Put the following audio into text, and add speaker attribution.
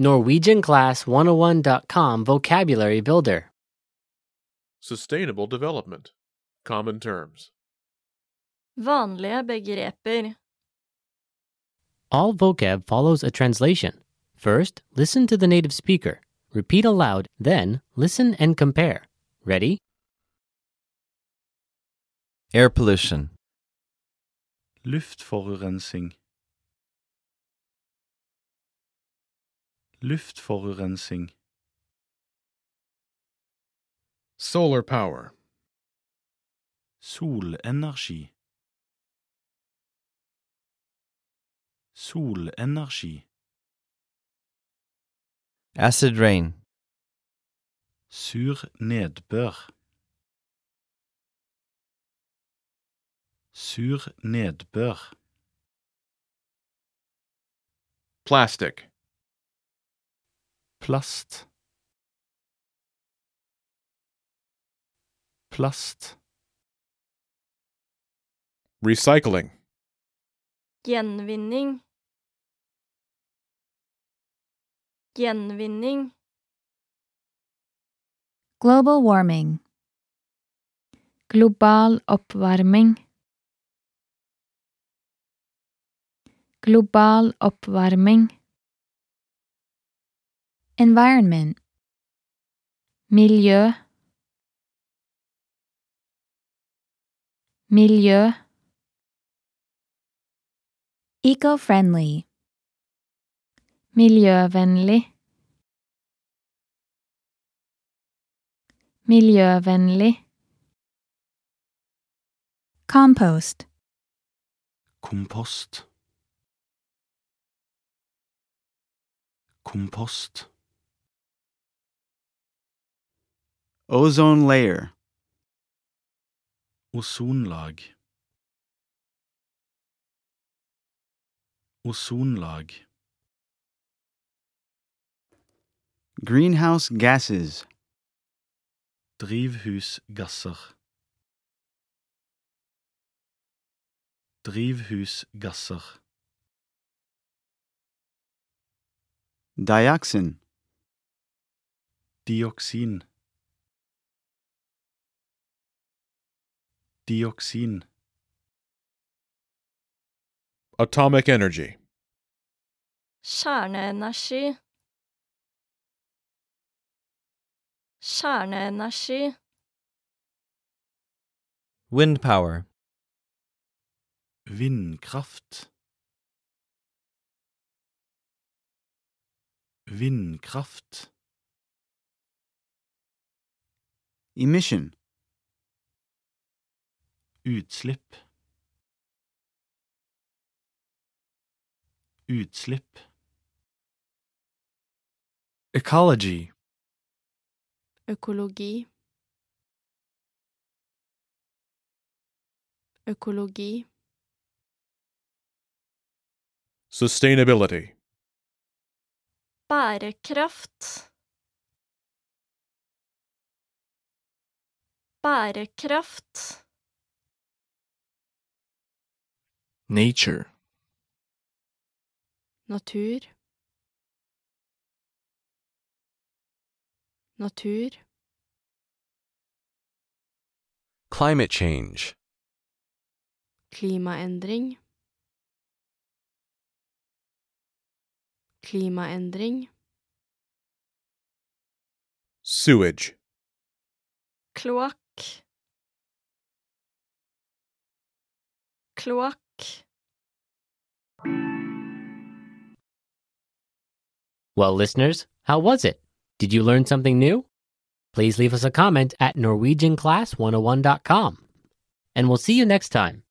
Speaker 1: NorwegianClass101.com Vocabulary Builder.
Speaker 2: Sustainable development. Common terms.
Speaker 3: Vanlige begreper.
Speaker 1: All vocab follows a translation. First, listen to the native speaker. Repeat aloud, then, listen and compare. Ready?
Speaker 4: Air pollution.
Speaker 5: Luftforurensning. Luftforurensning.
Speaker 2: Solar power.
Speaker 5: Solenergi. Solenergi.
Speaker 4: Acid rain.
Speaker 5: Sur nedbør. Sur nedbør.
Speaker 2: Plastic.
Speaker 5: Plast. Plast.
Speaker 2: Recycling.
Speaker 3: Gjenvinning. Gjenvinning.
Speaker 6: Global warming. Global oppvarming. Global oppvarming. Environment. miljø miljø Eco-friendly. Miljøvennlig. Miljøvennlig. Compost.
Speaker 5: Kompost. Kompost.
Speaker 7: Ozone layer.
Speaker 5: Ozonlag. Ozonlag.
Speaker 7: Greenhouse gases.
Speaker 5: Drivhusgasser. Drivhusgasser.
Speaker 7: Dioxin.
Speaker 5: Dioksin. Dioksin.
Speaker 2: Atomic energy.
Speaker 3: Kjerneenergi. Kjerneenergi.
Speaker 4: Wind power.
Speaker 5: Vindkraft. Vindkraft.
Speaker 7: Emission.
Speaker 5: Utslipp. Utslipp.
Speaker 8: Ecology.
Speaker 3: Økologi. Økologi.
Speaker 2: Sustainability.
Speaker 3: Bærekraft. Bærekraft.
Speaker 8: Nature.
Speaker 3: Natur. Natur.
Speaker 8: Climate change.
Speaker 3: Klimaendring. Klimaendring.
Speaker 2: Sewage.
Speaker 3: Kloakk. Kloakk.
Speaker 1: Well, listeners, how was it? Did you learn something new? Please leave us a comment at NorwegianClass101.com. And we'll see you next time.